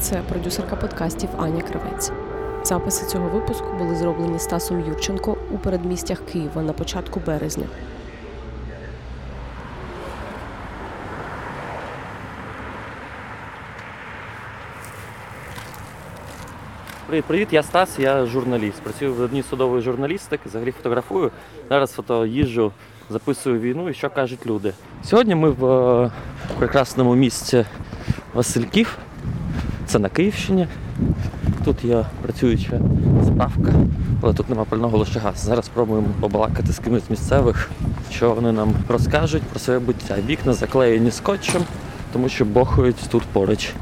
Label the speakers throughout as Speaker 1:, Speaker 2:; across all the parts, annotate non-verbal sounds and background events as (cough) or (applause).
Speaker 1: Це продюсерка подкастів Аня Кравець. Записи цього випуску були зроблені Стасом Юрченко у передмістях Києва на початку березня.
Speaker 2: Привіт, привіт, я Стас, я журналіст. Працюю в одній судової журналістики, взагалі фотографую. Зараз фото їжджу, записую війну і що кажуть люди. Сьогодні ми в е, прекрасному місці Васильків. Це на Київщині. Тут є працююча справка, але тут нема пального лише газ. Зараз спробуємо побалакати з кимось місцевих, що вони нам розкажуть про своє буття. Вікна заклеєні скотчем, тому що бохають тут поруч.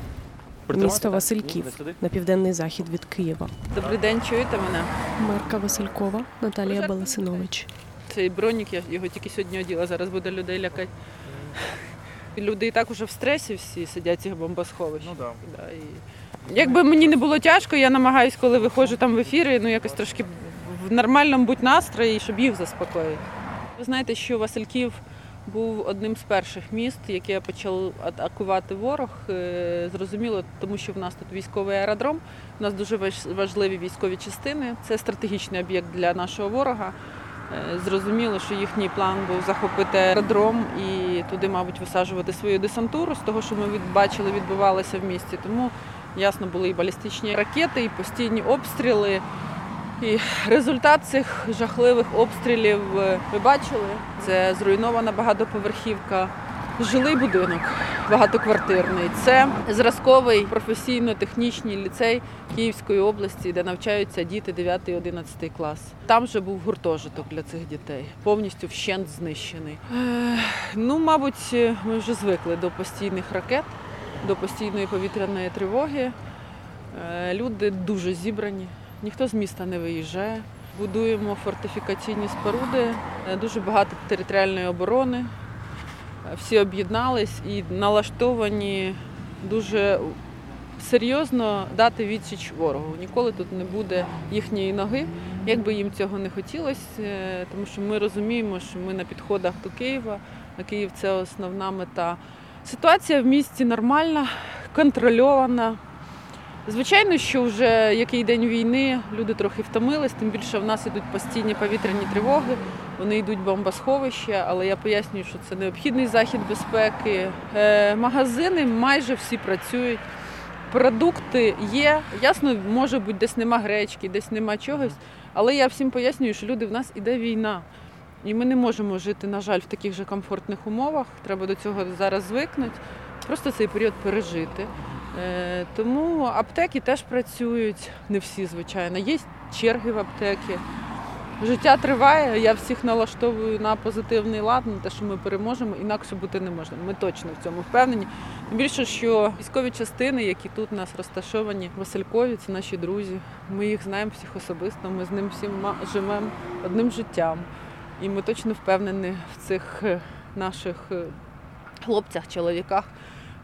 Speaker 1: Місто Васильків на південний захід від Києва.
Speaker 3: Добрий день, чуєте мене?
Speaker 1: Мерка Василькова Наталія Баласинович.
Speaker 3: Цей бронік, я його тільки сьогодні оділа, зараз буде людей лякати. Люди і так уже в стресі всі сидять цих бомбосховищах.
Speaker 4: Ну да.
Speaker 3: Да, і... Якби мені не було тяжко, я намагаюсь, коли виходжу там в ефіри, ну якось трошки в нормальному будь настрої, щоб їх заспокоїти. Ви знаєте, що Васильків був одним з перших міст, яке почав атакувати ворог. Е, Зрозуміло, тому що в нас тут військовий аеродром, у нас дуже важливі військові частини. Це стратегічний об'єкт для нашого ворога. Е, Зрозуміло, що їхній план був захопити аеродром і туди, мабуть, висаджувати свою десантуру з того, що ми бачили, відбувалося в місті. Тому ясно були і балістичні ракети, і постійні обстріли. І результат цих жахливих обстрілів е, ви бачили. Це зруйнована багатоповерхівка, жилий будинок багатоквартирний. Це зразковий професійно-технічний ліцей Київської області, де навчаються діти 9-11 клас. Там же був гуртожиток для цих дітей, повністю вщент знищений. Ну, мабуть, ми вже звикли до постійних ракет, до постійної повітряної тривоги. Е, Люди дуже зібрані, ніхто з міста не виїжджає. Будуємо фортифікаційні споруди, е, дуже багато територіальної оборони. Всі об'єднались і налаштовані дуже серйозно дати відсіч ворогу. Ніколи тут не буде їхньої ноги, як би їм цього не хотілося, е, тому що ми розуміємо, що ми на підходах до Києва, а Київ це основна мета. Ситуація в місті нормальна, контрольована. Звичайно, що вже який день війни люди трохи втомились, тим більше в нас ідуть постійні повітряні тривоги, вони йдуть в бомбосховища, але я пояснюю, що це необхідний захід безпеки. Е, магазини майже всі працюють. Продукти є. Ясно, може бути, десь нема гречки, десь нема чогось. Але я всім пояснюю, що люди в нас іде війна. І ми не можемо жити, на жаль, в таких же комфортних умовах. Треба до цього зараз звикнути, просто цей період пережити. Е, Тому аптеки теж працюють, не всі, звичайно. Є черги в аптеки. Життя триває, я всіх налаштовую на позитивний лад, на те, що ми переможемо, інакше бути не можна. Ми точно в цьому впевнені. Тим більше, що військові частини, які тут у нас розташовані, Василькові, це наші друзі. Ми їх знаємо всіх особисто, ми з ним всім живемо одним життям. І ми точно впевнені в цих е, наших е, хлопцях, чоловіках,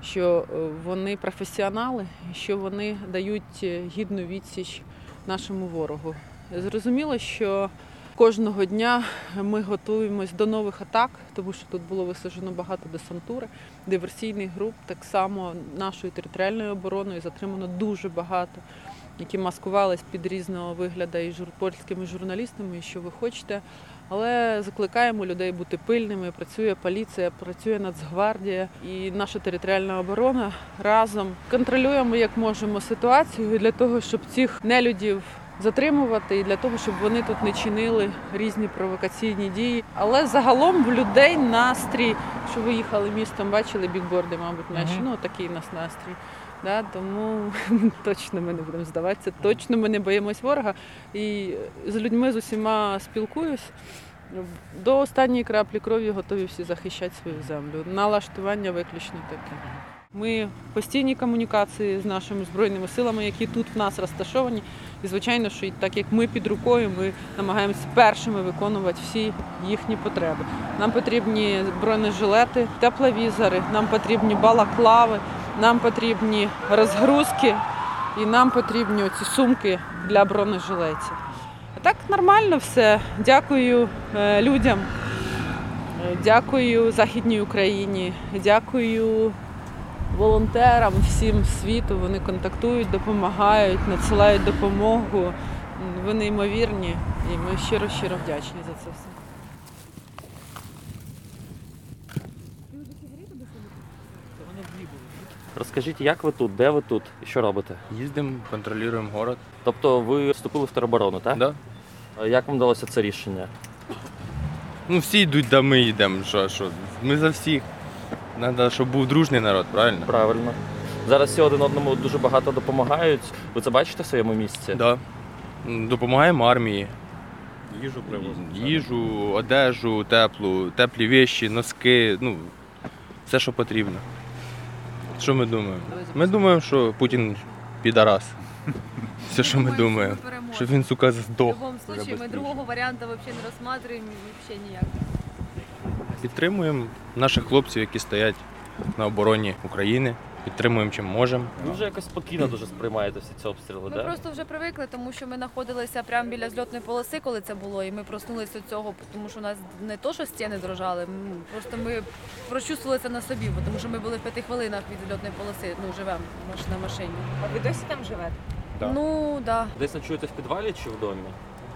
Speaker 3: що е, вони професіонали, що вони дають гідну відсіч нашому ворогу. Зрозуміло, що кожного дня ми готуємось до нових атак, тому що тут було висаджено багато десантури, диверсійних груп, так само нашою територіальною обороною затримано дуже багато, які маскувались під різного вигляду і жур- польськими журналістами, і що ви хочете. Але закликаємо людей бути пильними. Працює поліція, працює Нацгвардія і наша територіальна оборона разом контролюємо як можемо ситуацію для того, щоб цих нелюдів затримувати і для того, щоб вони тут не чинили різні провокаційні дії. Але загалом в людей настрій, що ви їхали містом, бачили бікборди, мабуть, наші. Ну такий у нас настрій. Да, тому (laughs) точно ми не будемо здаватися, точно ми не боїмось ворога. І з людьми з усіма спілкуюсь. До останньої краплі крові готові всі захищати свою землю. Налаштування виключно таке. Ми в постійній комунікації з нашими збройними силами, які тут в нас розташовані. І звичайно, що так як ми під рукою, ми намагаємося першими виконувати всі їхні потреби. Нам потрібні бронежилети, тепловізори, нам потрібні балаклави, нам потрібні розгрузки і нам потрібні оці сумки для бронежилетів. Так нормально все. Дякую е, людям, е, дякую Західній Україні, дякую волонтерам всім світу. Вони контактують, допомагають, надсилають допомогу. Ви неймовірні, і ми щиро щиро вдячні за це все.
Speaker 2: Розкажіть, як ви тут, де ви тут і що робите?
Speaker 4: Їздимо, контролюємо город.
Speaker 2: Тобто ви вступили в тероборону, так?
Speaker 4: Да?
Speaker 2: А Як вам вдалося це рішення?
Speaker 4: Ну всі йдуть, да ми йдемо. Що, що? Ми за всіх. Треба, щоб був дружний народ, правильно?
Speaker 2: Правильно. Зараз всі один одному дуже багато допомагають. Ви це бачите в своєму місці?
Speaker 4: Да. Допомагаємо армії.
Speaker 5: Їжу привозимо.
Speaker 4: Їжу, одежу, теплу, теплі віші, носки, ну, все, що потрібно. Що ми думаємо? Ми думаємо, що Путін підарас. Все, що ми думаємо. Щоб він, сука,
Speaker 6: В
Speaker 4: здох.
Speaker 6: любом случае, мы
Speaker 4: быстрее.
Speaker 6: другого варианта вообще не рассматриваем, вообще ніяк.
Speaker 4: Підтримуємо наших хлопців, які стоять на обороні України. Підтримуємо чим можемо.
Speaker 2: Ви вже якось спокійно дуже сприймаєте всі ці обстріли,
Speaker 6: Ми
Speaker 2: так?
Speaker 6: просто вже привикли, тому що ми знаходилися прямо біля зльотної полоси, коли це було, і ми проснулися від цього, тому що у нас не то, що стіни дрожали, просто ми прочувствували це на собі, бо тому що ми були в п'яти хвилинах від зльотної полоси, ну живемо на машині.
Speaker 7: А ви досі там живете?
Speaker 5: Так.
Speaker 6: Ну да.
Speaker 2: Десь ночуєте в підвалі чи в домі?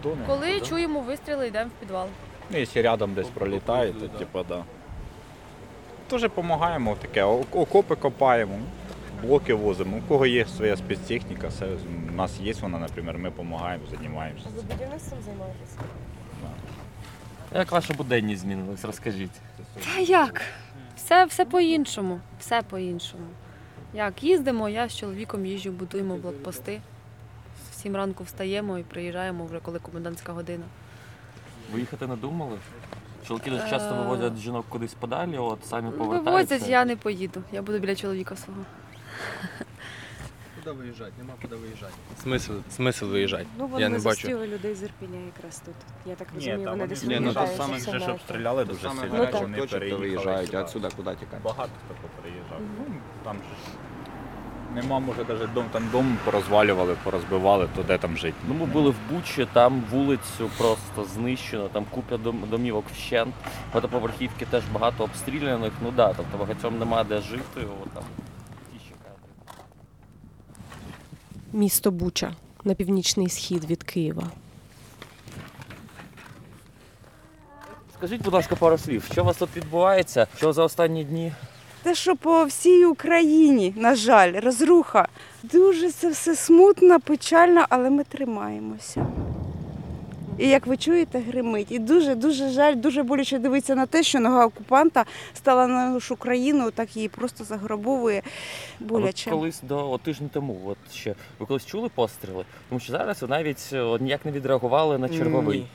Speaker 5: Дома.
Speaker 6: Коли
Speaker 2: Да?
Speaker 6: чуємо вистріли, йдемо в підвал.
Speaker 5: Ну, якщо рядом десь пролітає, то типа да. Теж допомагаємо таке, окопи копаємо, блоки возимо. У кого є своя спецтехніка, все, у нас є вона, наприклад, ми допомагаємо, займаємося.
Speaker 7: Ви будівництвом займаєтеся?
Speaker 2: Як ваша буденність змінилась? Розкажіть.
Speaker 6: Та як? Все, все по-іншому. Все по-іншому. Як їздимо, я з чоловіком їжджу, будуємо блокпости. В сім ранку встаємо і приїжджаємо вже коли комендантська година.
Speaker 2: Виїхати не думали? Чоловіки дуже часто
Speaker 6: Е.
Speaker 2: вивозять жінок кудись подалі, от самі повертаються.
Speaker 6: Вивозять, я не поїду. Я буду біля чоловіка свого.
Speaker 4: Куди виїжджати? Нема куди виїжджати. Смисл, смисл виїжджати.
Speaker 7: Ну, вони
Speaker 4: Я не бачу.
Speaker 7: зустріли людей з Ірпіня якраз тут. Я так розумію, вони десь
Speaker 5: ні, ну,
Speaker 7: виїжджають.
Speaker 5: саме
Speaker 7: все
Speaker 5: вже ж
Speaker 7: далі.
Speaker 5: обстріляли дуже сильно,
Speaker 7: гарячі
Speaker 5: вони
Speaker 8: точки, то
Speaker 5: переїхали
Speaker 8: виїжджають, а отсюда куди тікати?
Speaker 5: Багато хто приїжджав. Ну, там ж нема, може, навіть дом, там дом порозвалювали, порозбивали, то де там жити.
Speaker 2: Ну, ми були в Бучі, там вулицю просто знищено, там купа дом- домівок вщент, багатоповерхівки теж багато обстріляних. Ну да, тобто багатьом нема де жити. От, там, ті ще кадри.
Speaker 1: Місто Буча на північний схід від Києва.
Speaker 2: Скажіть, будь ласка, пару слів, що у вас тут відбувається? Що за останні дні?
Speaker 9: Те, що по всій Україні, на жаль, розруха. Дуже це все смутно, печально, але ми тримаємося. І як ви чуєте, гримить. І дуже дуже жаль, дуже боляче дивитися на те, що нога окупанта стала на нашу країну, так її просто заграбовує боляче.
Speaker 2: колись до от, тиждень тому, от ще ви колись чули постріли? Тому що зараз ви навіть е, ніяк не відреагували на черговий.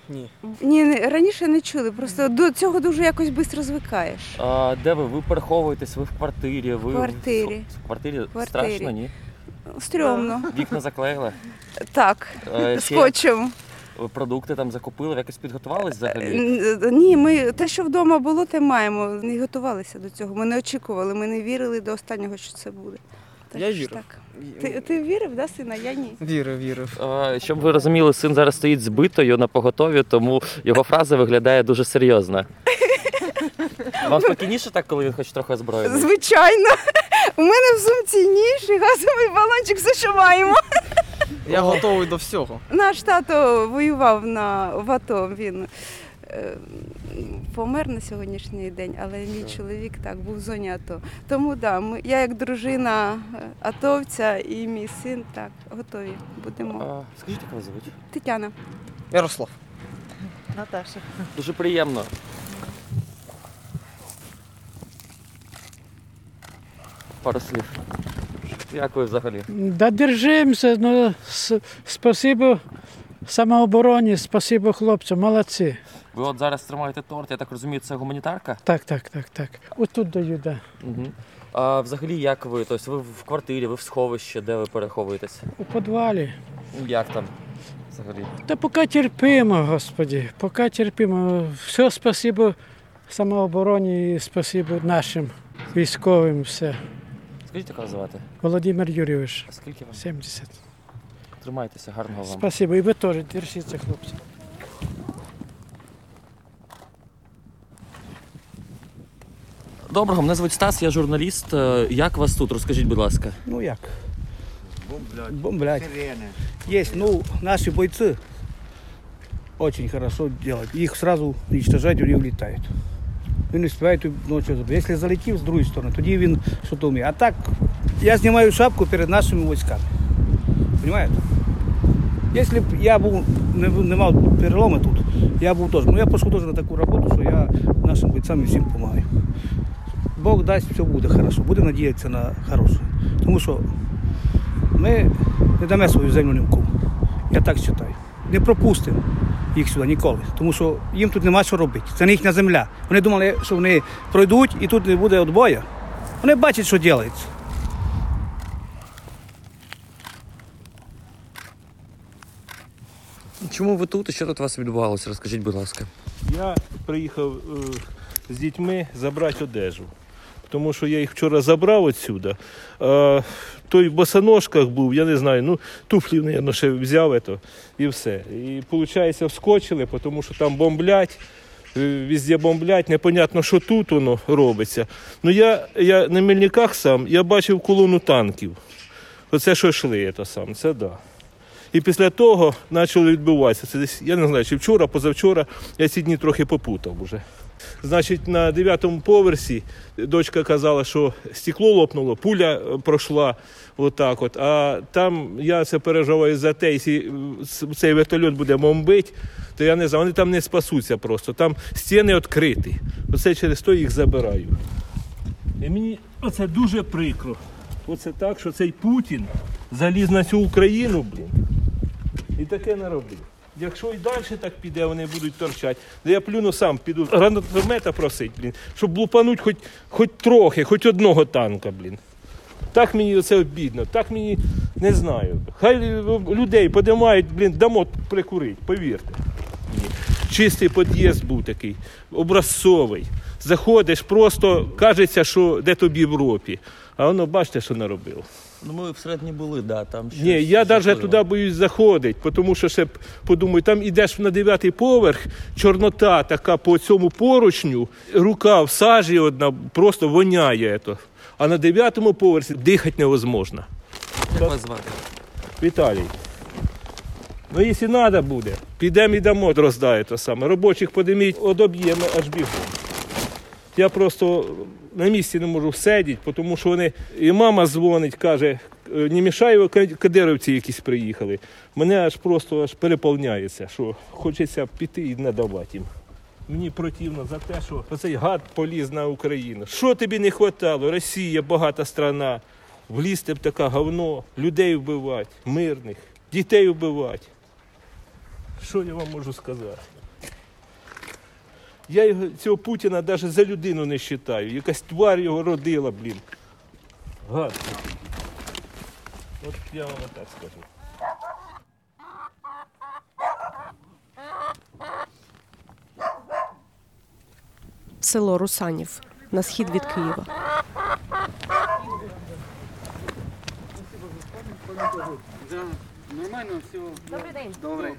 Speaker 9: Ні, не- раніше не чули. Просто до цього дуже якось швидко звикаєш.
Speaker 2: А, де ви? Ви переховуєтесь, ви в квартирі, ви
Speaker 9: В квартирі.
Speaker 2: В квартирі,
Speaker 9: квартирі.
Speaker 2: страшно, ні?
Speaker 9: Стрьомно.
Speaker 2: Вікна заклеїли.
Speaker 9: Так,
Speaker 2: Е, ще
Speaker 9: скотчем.
Speaker 2: Продукти там закупили, якось підготувались взагалі?
Speaker 9: Ні, ми те, що вдома було, те маємо. Не готувалися до цього. Ми не очікували, ми не вірили до останнього, що це буде. Так,
Speaker 10: Я
Speaker 9: що
Speaker 10: вірив.
Speaker 9: Так. Ти, ти вірив, да, сина? Я ні.
Speaker 10: Вірив, вірив.
Speaker 2: Е, Щоб ви розуміли, син зараз стоїть збитою на поготові, тому його фраза виглядає дуже серйозно. Вам спокійніше так, коли він хоч трохи озброєний?
Speaker 9: Звичайно. У мене в сумці ніж і газовий балончик, все, що маємо.
Speaker 10: Я готовий до всього.
Speaker 9: Наш тато воював на в АТО. Він е, помер на сьогоднішній день, але мій чоловік так був в зоні АТО. Тому да, ми, я як дружина е, атовця і мій син так готові будемо.
Speaker 2: А, Скажіть, як вас звуть?
Speaker 9: Тетяна.
Speaker 10: Ярослав.
Speaker 7: Наташа.
Speaker 2: Дуже приємно. Пару слів. Як ви взагалі?
Speaker 11: Да держимося, ну, спасибо самообороні, спасибо хлопцям, молодці.
Speaker 2: Ви от зараз тримаєте торт, я так розумію, це гуманітарка?
Speaker 11: Так, так, так, так. Отут даю, да.
Speaker 2: Угу. А взагалі як ви? Тобто ви в квартирі, ви в сховищі, де ви переховуєтеся?
Speaker 11: У підвалі.
Speaker 2: Як там взагалі?
Speaker 11: Та поки терпимо, Господі, поки терпимо. Все спасибо самообороні і спасибо нашим військовим. Все.
Speaker 2: Скажіть, як вас звати?
Speaker 11: Володимир Юрійович,
Speaker 2: А скільки вам?
Speaker 11: 70.
Speaker 2: Тримайтеся, гарного вам.
Speaker 11: Спасибо. І ви теж держіться, хлопці.
Speaker 2: Доброго, мене звуть Стас, я журналіст. Е, Як вас тут? Розкажіть, будь ласка.
Speaker 8: Ну як? Бомблять. Бомблять. Есть, ну, наши бойцы очень хорошо делают. Их сразу уничтожать, они улетают. Він не співають ночі. Якщо залетів з другої сторони, тоді він вміє. А так, я знімаю шапку перед нашими військами. Понимаєте? Якщо б я був, не, не мав переломи тут, я був теж. Ну я пішов теж на таку роботу, що я нашим бойцям і всім допомагаю. Бог дасть, все буде хорошо. Буде надіятися на хороше. Тому що ми не дамо свою землю ні в кому. Я так вважаю. Не пропустимо їх сюди ніколи. Тому що їм тут нема що робити. Це не їхня земля. Вони думали, що вони пройдуть і тут не буде відбою. Вони бачать, що робиться.
Speaker 2: Чому ви тут і що тут у вас відбувалося? Розкажіть, будь ласка.
Speaker 12: Я приїхав е, з дітьми забрати одежу. Тому що я їх вчора забрав відсюди. А, той в босоножках був, я не знаю, ну туфлі, мабуть, ще взяв ето, і все. І виходить, вскочили, тому що там бомблять, е, везде бомблять, непонятно, що тут воно робиться. Ну я, я на Мельниках сам я бачив колону танків. Оце що йшли, це сам, це да. І після того почало відбуватися. Це десь, я не знаю, чи вчора, позавчора, я ці дні трохи попутав уже. Значить, на дев'ятому поверсі дочка казала, що стекло лопнуло, пуля е, пройшла отак от. А там я це переживаю за те, якщо цей вертольот буде бомбити, то я не знаю, вони там не спасуться просто. Там стіни відкриті. Оце через то їх забираю. І мені оце дуже прикро. Оце так, що цей Путін заліз на цю Україну, блін, і таке не робив. Якщо і далі так піде, вони будуть торчати. Да я плюну сам піду гранатомета просить, блін, щоб лупануть хоч, хоч трохи, хоч одного танка, блін. Так мені це обідно, так мені не знаю. Хай людей подимають, блін, дамо прикурить, повірте. Чистий під'їзд був такий, образцовий. Заходиш, просто кажеться, що де тобі в Європі. А воно бачите, що наробив.
Speaker 2: Ну, ми всередині були, да, там щось
Speaker 12: Ні, я навіть туди боюсь заходити, тому що ще подумаю, там ідеш на дев'ятий поверх, чорнота така по цьому поручню, рука в сажі одна, просто воняє. То. А на дев'ятому поверсі дихати невозможно.
Speaker 2: Як вас звати?
Speaker 12: Віталій. Ну, якщо треба буде, підемо і дамо роздає то саме. Робочих подиміть, одоб'ємо аж бігом. Я просто на місці не можу сидіти, тому що вони. І мама дзвонить, каже, «Е, не мішає, кадировці якісь приїхали. Мене аж просто аж переповняється, що хочеться піти і не давати їм. Мені противно за те, що оцей гад поліз на Україну. Що тобі не вистачало? Росія багата страна. Влізти б таке говно, людей вбивати, мирних, дітей вбивати. Що я вам можу сказати? Я його, цього Путіна навіть за людину не вважаю. Якась тварь його родила, блін. Гад. От я вам так скажу.
Speaker 1: Село Русанів на схід від Києва.
Speaker 13: Нормально все.
Speaker 7: Добрий день.
Speaker 13: Добре.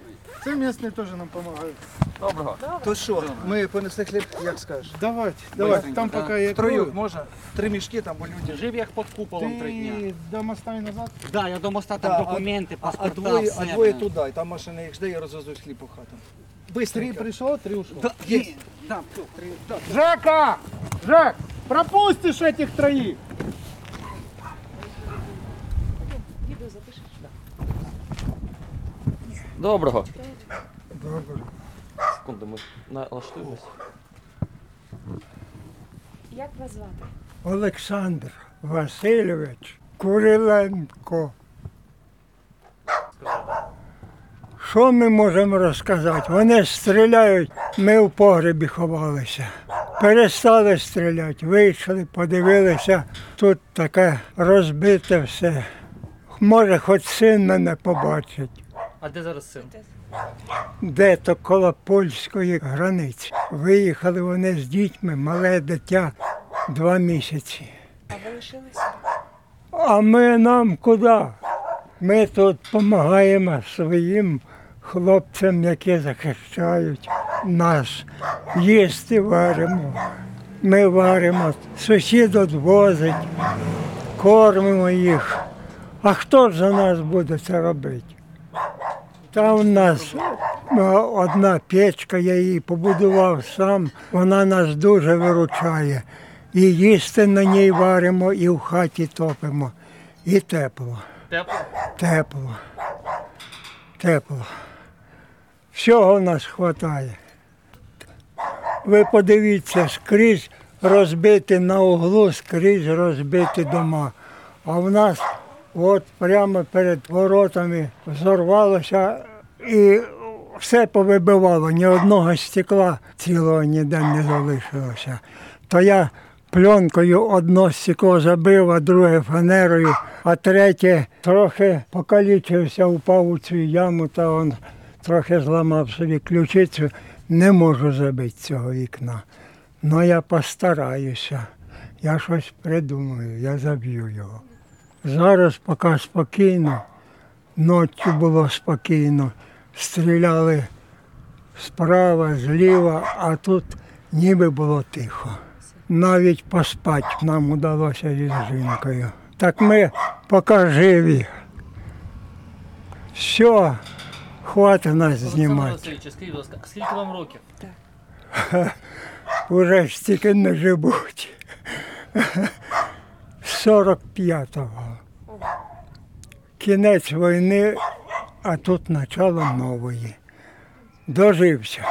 Speaker 13: Це місні теж нам допомагають.
Speaker 2: Доброго.
Speaker 13: То що, ми понесли хліб, як скажеш?
Speaker 11: Давайте, давайте. Там поки є
Speaker 13: Трою, можна? Три мішки там, бо люди.
Speaker 14: Жив як під куполом три дня.
Speaker 11: Ти до моста і назад?
Speaker 14: Да, я до моста там
Speaker 13: Да,
Speaker 14: документи,
Speaker 13: а, а,
Speaker 14: паспорта,
Speaker 13: двоє,
Speaker 14: все.
Speaker 13: а двоє
Speaker 14: блин.
Speaker 13: туди, і там машина їх жде і розвезуть хліб по хатам.
Speaker 11: Три прийшло, три ушло.
Speaker 14: Да, є. Да, все, три. Да.
Speaker 11: Жека! Жек, пропустишь этих троих!
Speaker 2: Доброго. Доброго. Секунду, ми налаштуємось.
Speaker 7: Як вас звати?
Speaker 11: Олександр Васильович Куриленко. Що ми можемо розказати? Вони стріляють, ми в погребі ховалися. Перестали стріляти, вийшли, подивилися, тут таке розбите все. Може, хоч син мене побачить.
Speaker 2: А де зараз син?
Speaker 11: де то коло польської границі. Виїхали вони з дітьми, мале дитя, два місяці.
Speaker 7: А ви лишилися?
Speaker 11: А ми нам куди? Ми тут допомагаємо своїм хлопцям, які захищають нас. Їсти варимо. ми варимо, сусід відвозить, кормимо їх. А хто ж за нас буде це робити? Там у нас е, одна печка, я її побудував сам, вона нас дуже виручає. І їсти на ній варимо, і в хаті топимо. І тепло.
Speaker 2: Тепло?
Speaker 11: Тепло. Тепло. Всього в нас вистачає. Ви подивіться, скрізь розбиті на углу, скрізь розбиті дома. А в нас от прямо перед воротами взорвалося і все повибивало, ні одного стекла цілого ніде не залишилося. То я пленкою одно стекло забив, а друге фанерою, а третє трохи покалічився, упав у цю яму, та он трохи зламав собі ключицю. Не можу забити цього вікна. Ну я постараюся. Я щось придумаю, я заб'ю його. Зараз поки спокійно, ночі було спокійно. Стріляли справа, зліва, а тут ніби було тихо. Навіть поспати нам вдалося із жінкою. Так ми поки живі. Все, хватить нас знімати.
Speaker 2: Скажіть, будь ласка, скільки вам років? (laughs)
Speaker 11: Уже стільки не живуть. (laughs) 45-го. Кінець війни, а тут начало нової. Дожився.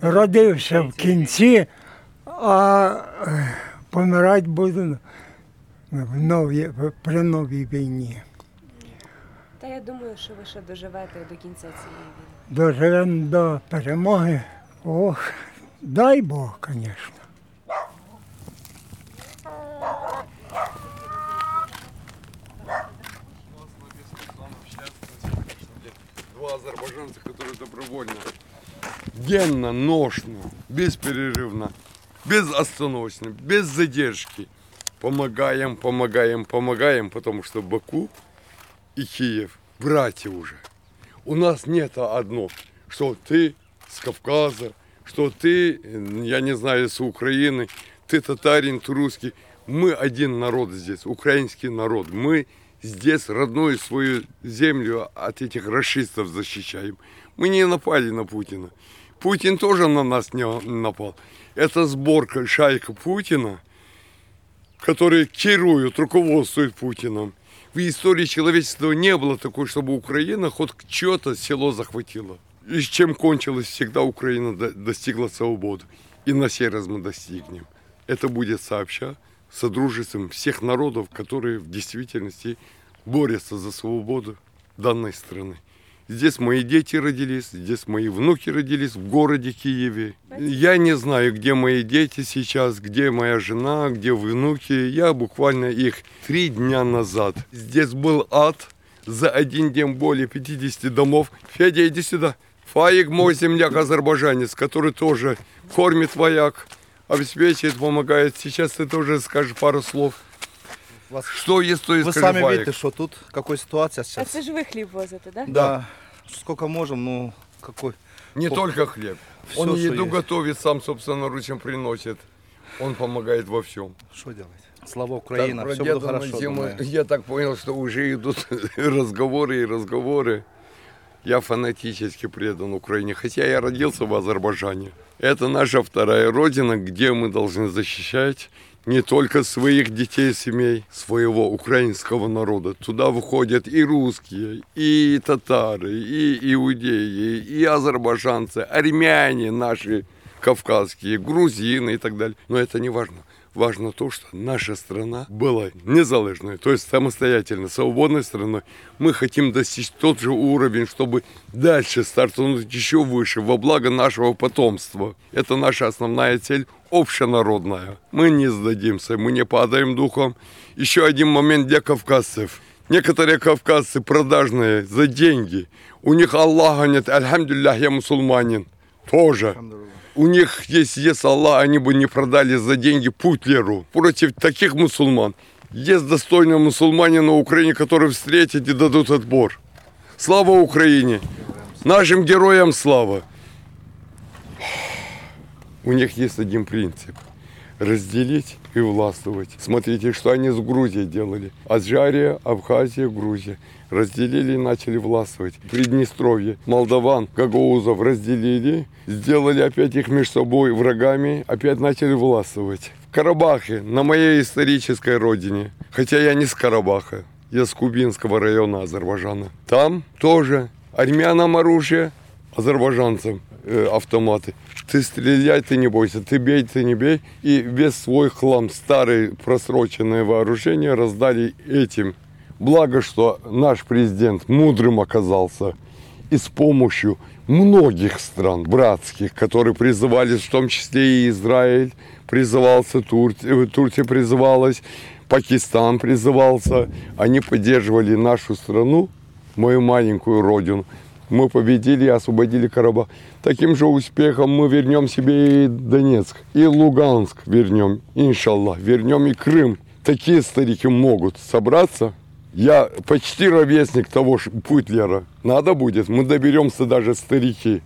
Speaker 11: Родився в кінці, а е, помирати буду в новій, при новій війні.
Speaker 7: Та я думаю, що ви ще доживете до кінця цієї війни.
Speaker 11: Доживемо до перемоги. Ох, дай Бог, звісно.
Speaker 15: Два азербайджанца, которые добровольно, денно, ношно, бесперерывно, безостановочно, без задержки помогаем, помогаем, помогаем, потому что Баку и Киев братья уже. У нас нет одно, что ты с Кавказа, что ты, я не знаю, с Украины, ты татарин, ты русский. Мы один народ здесь, украинский народ. Мы здесь родную свою землю от этих расистов защищаем. Мы не напали на Путина. Путин тоже на нас не напал. Это сборка, шайка Путина, которые керуют, руководствуют Путиным. В истории человечества не было такой, чтобы Украина хоть что-то село захватила. И с чем кончилось, всегда Украина до- достигла свободы. И на сей раз мы достигнем. Это будет сообща содружеством всех народов, которые в действительности борются за свободу данной страны. Здесь мои дети родились, здесь мои внуки родились в городе Киеве. Я не знаю, где мои дети сейчас, где моя жена, где внуки. Я буквально их три дня назад. Здесь был ад. За один день более 50 домов. Федя, иди сюда. Фаик мой земляк азербайджанец, который тоже кормит вояк, обеспечивает, помогает. Сейчас ты тоже скажешь пару слов. Что есть, то и
Speaker 16: Вы сами
Speaker 15: Фаик.
Speaker 16: видите, что тут, какая ситуация
Speaker 7: А
Speaker 16: сейчас.
Speaker 7: це ж ви хліб возите, так?
Speaker 16: Да. Сколько можем, ну, какой.
Speaker 15: Не
Speaker 16: По-
Speaker 15: только хлеб.
Speaker 16: Всё,
Speaker 15: Он еду
Speaker 16: есть.
Speaker 15: готовит, сам собственноручно приносит. Он помогает во всем.
Speaker 16: Что делать? Слава Украина,
Speaker 15: Так,
Speaker 16: все
Speaker 15: Деда
Speaker 16: хорошо. Думаю. (laughs)
Speaker 15: Я так понял, что уже идут (laughs) разговоры и разговоры. Я фанатически предан Украине, хотя я родился в Азербайджане. Это наша вторая родина, где мы должны защищать не только своих детей, семей, своего украинского народа. Туда выходят и русские, и татары, и иудеи, и азербайджанцы, армяне наши кавказские, грузины и так далее. Но это не важно. Важно то, что наша страна была незалежной, то есть самостоятельно, свободной страной. Мы хотим достичь тот же уровень, чтобы дальше стартануть еще выше, во благо нашего потомства. Это наша основная цель, общенародная. Мы не сдадимся, мы не падаем духом. Еще один момент для кавказцев. Некоторые кавказцы продажные за деньги. У них Аллаха нет, альхамдулиллах, я мусульманин. Тоже. У них есть, есть Аллах, они бы не продали за деньги Путлеру. Против таких мусульман есть достойные мусульмане на Украине, которые встретят и дадут отбор. Слава Украине! Нашим героям слава! у них есть один принцип – разделить и властвовать. Смотрите, что они с Грузией делали. Аджария, Абхазия, Грузия. Разделили и начали властвовать. Приднестровье, молдаван, гагаузов разделили, сделали опять их между собой врагами, опять начали властвовать. В Карабахе, на моей исторической родине, хотя я не с Карабаха, я с Кубинского района Азербайджана. Там тоже армянам оружие, азербайджанцам э, автоматы. Ты стреляй, ты не бойся, ты бей, ты не бей. И весь свой хлам, старые просроченные вооружения раздали этим. Благо, что наш президент мудрым оказался и с помощью многих стран братских, которые призывались, в том числе и Израиль, призывался Турция, Турция призывалась, Пакистан призывался. Они поддерживали нашу страну, мою маленькую родину. Мы победили и освободили Карабах. Таким же успехом мы вернем себе и Донецк, и Луганск вернем, иншаллах, вернем и Крым. Такие старики могут собраться. Я почти ровесник того ж Путлера. Надо будет, мы доберемся даже старики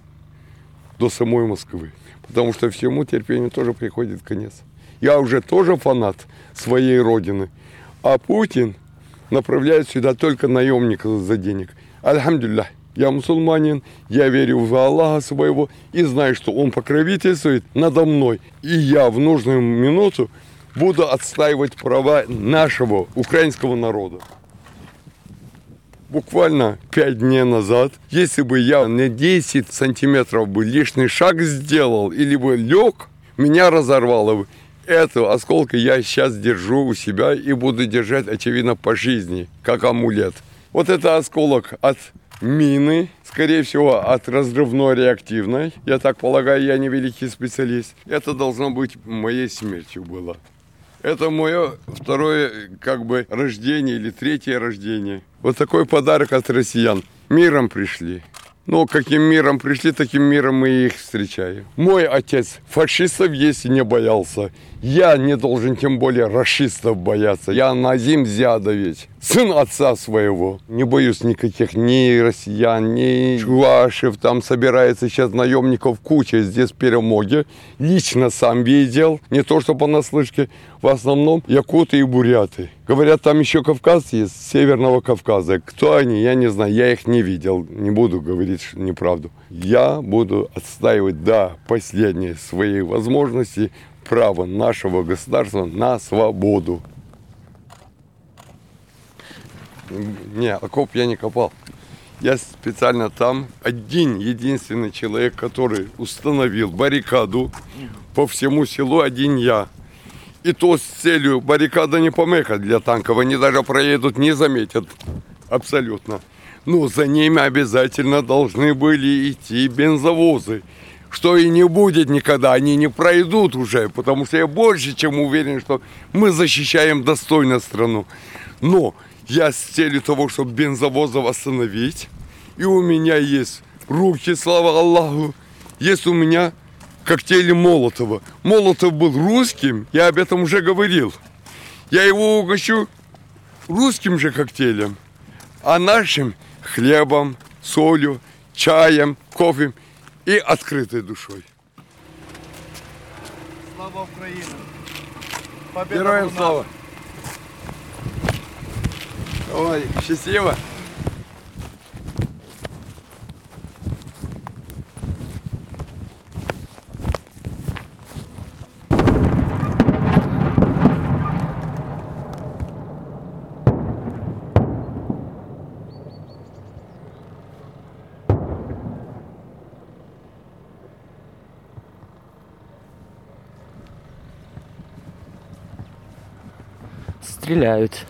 Speaker 15: до самой Москвы. Потому что всему терпению тоже приходит конец. Я уже тоже фанат своей родины. А Путин направляет сюда только наемников за денег. Альхамдулилlah, я мусульманин, я верю в Аллаха своего и знаю, что Он покровительствует надо мной. И я в нужную минуту буду отстаивать права нашего украинского народа. Буквально пять дней назад, если бы я на 10 сантиметров бы лишний шаг сделал или бы лег, меня разорвало бы. Это осколка я сейчас держу у себя и буду держать, очевидно, по жизни, как амулет. Вот это осколок от мины, скорее всего, от разрывной реактивной. Я так полагаю, я не великий специалист. Это должно быть моей смертью было. Это мое второе, как бы, рождение или третье рождение. Вот такой подарок от россиян. Миром пришли. Но каким миром пришли, таким миром мы их встречаем. Мой отец фашистов если не боялся. Я не должен тем более расистов бояться. Я Назим Зядович, сын отца своего. Не боюсь никаких ни россиян, ни чувашев. Там собирается сейчас наемников куча здесь в Перемоге. Лично сам видел, не то что понаслышке, в основном якуты и буряты. Говорят, там еще кавказцы есть, Северного Кавказа. Кто они, я не знаю, я их не видел, не буду говорить неправду. Я буду отстаивать до последней своей возможности право нашего государства на свободу. Не, окоп я не копал. Я специально там один единственный человек, который установил баррикаду по всему селу, один я. И то с целью баррикада не помеха для танков. Они даже проедут, не заметят. Абсолютно. Но за ними обязательно должны были идти бензовозы. Что и не будет никогда, они не пройдут уже, потому что я больше чем уверен, что мы защищаем достойно страну. Но я с целью того, чтобы бензовозов остановить, и у меня есть руки, слава Аллаху, есть у меня коктейли Молотова. Молотов был русским, я об этом уже говорил. Я его угощу русским же коктейлем, а нашим хлебом, солью, чаем, кофе и открытой душой.
Speaker 13: Слава Україні!
Speaker 15: Героям слава! Ой, счастливо!
Speaker 2: Стріляють.